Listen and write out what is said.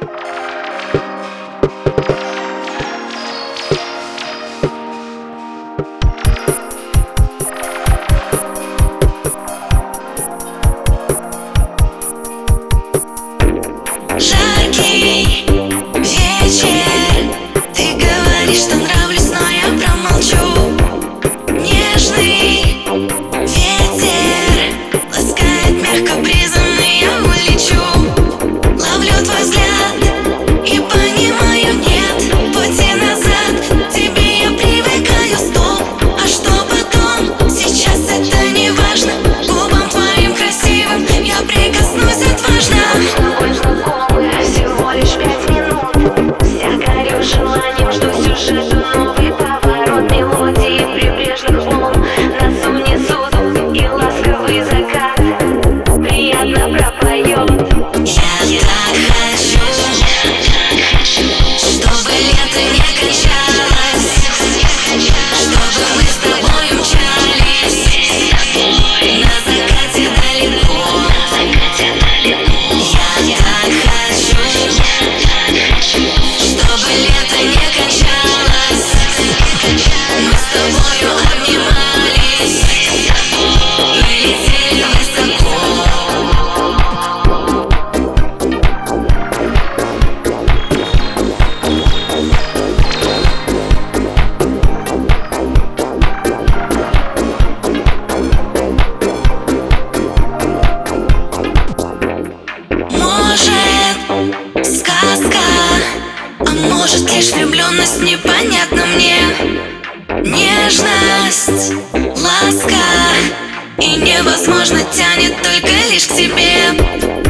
Bye. улицы не кричат поможет лишь влюбленность непонятна мне. Нежность, ласка И невозможно тянет только лишь к тебе.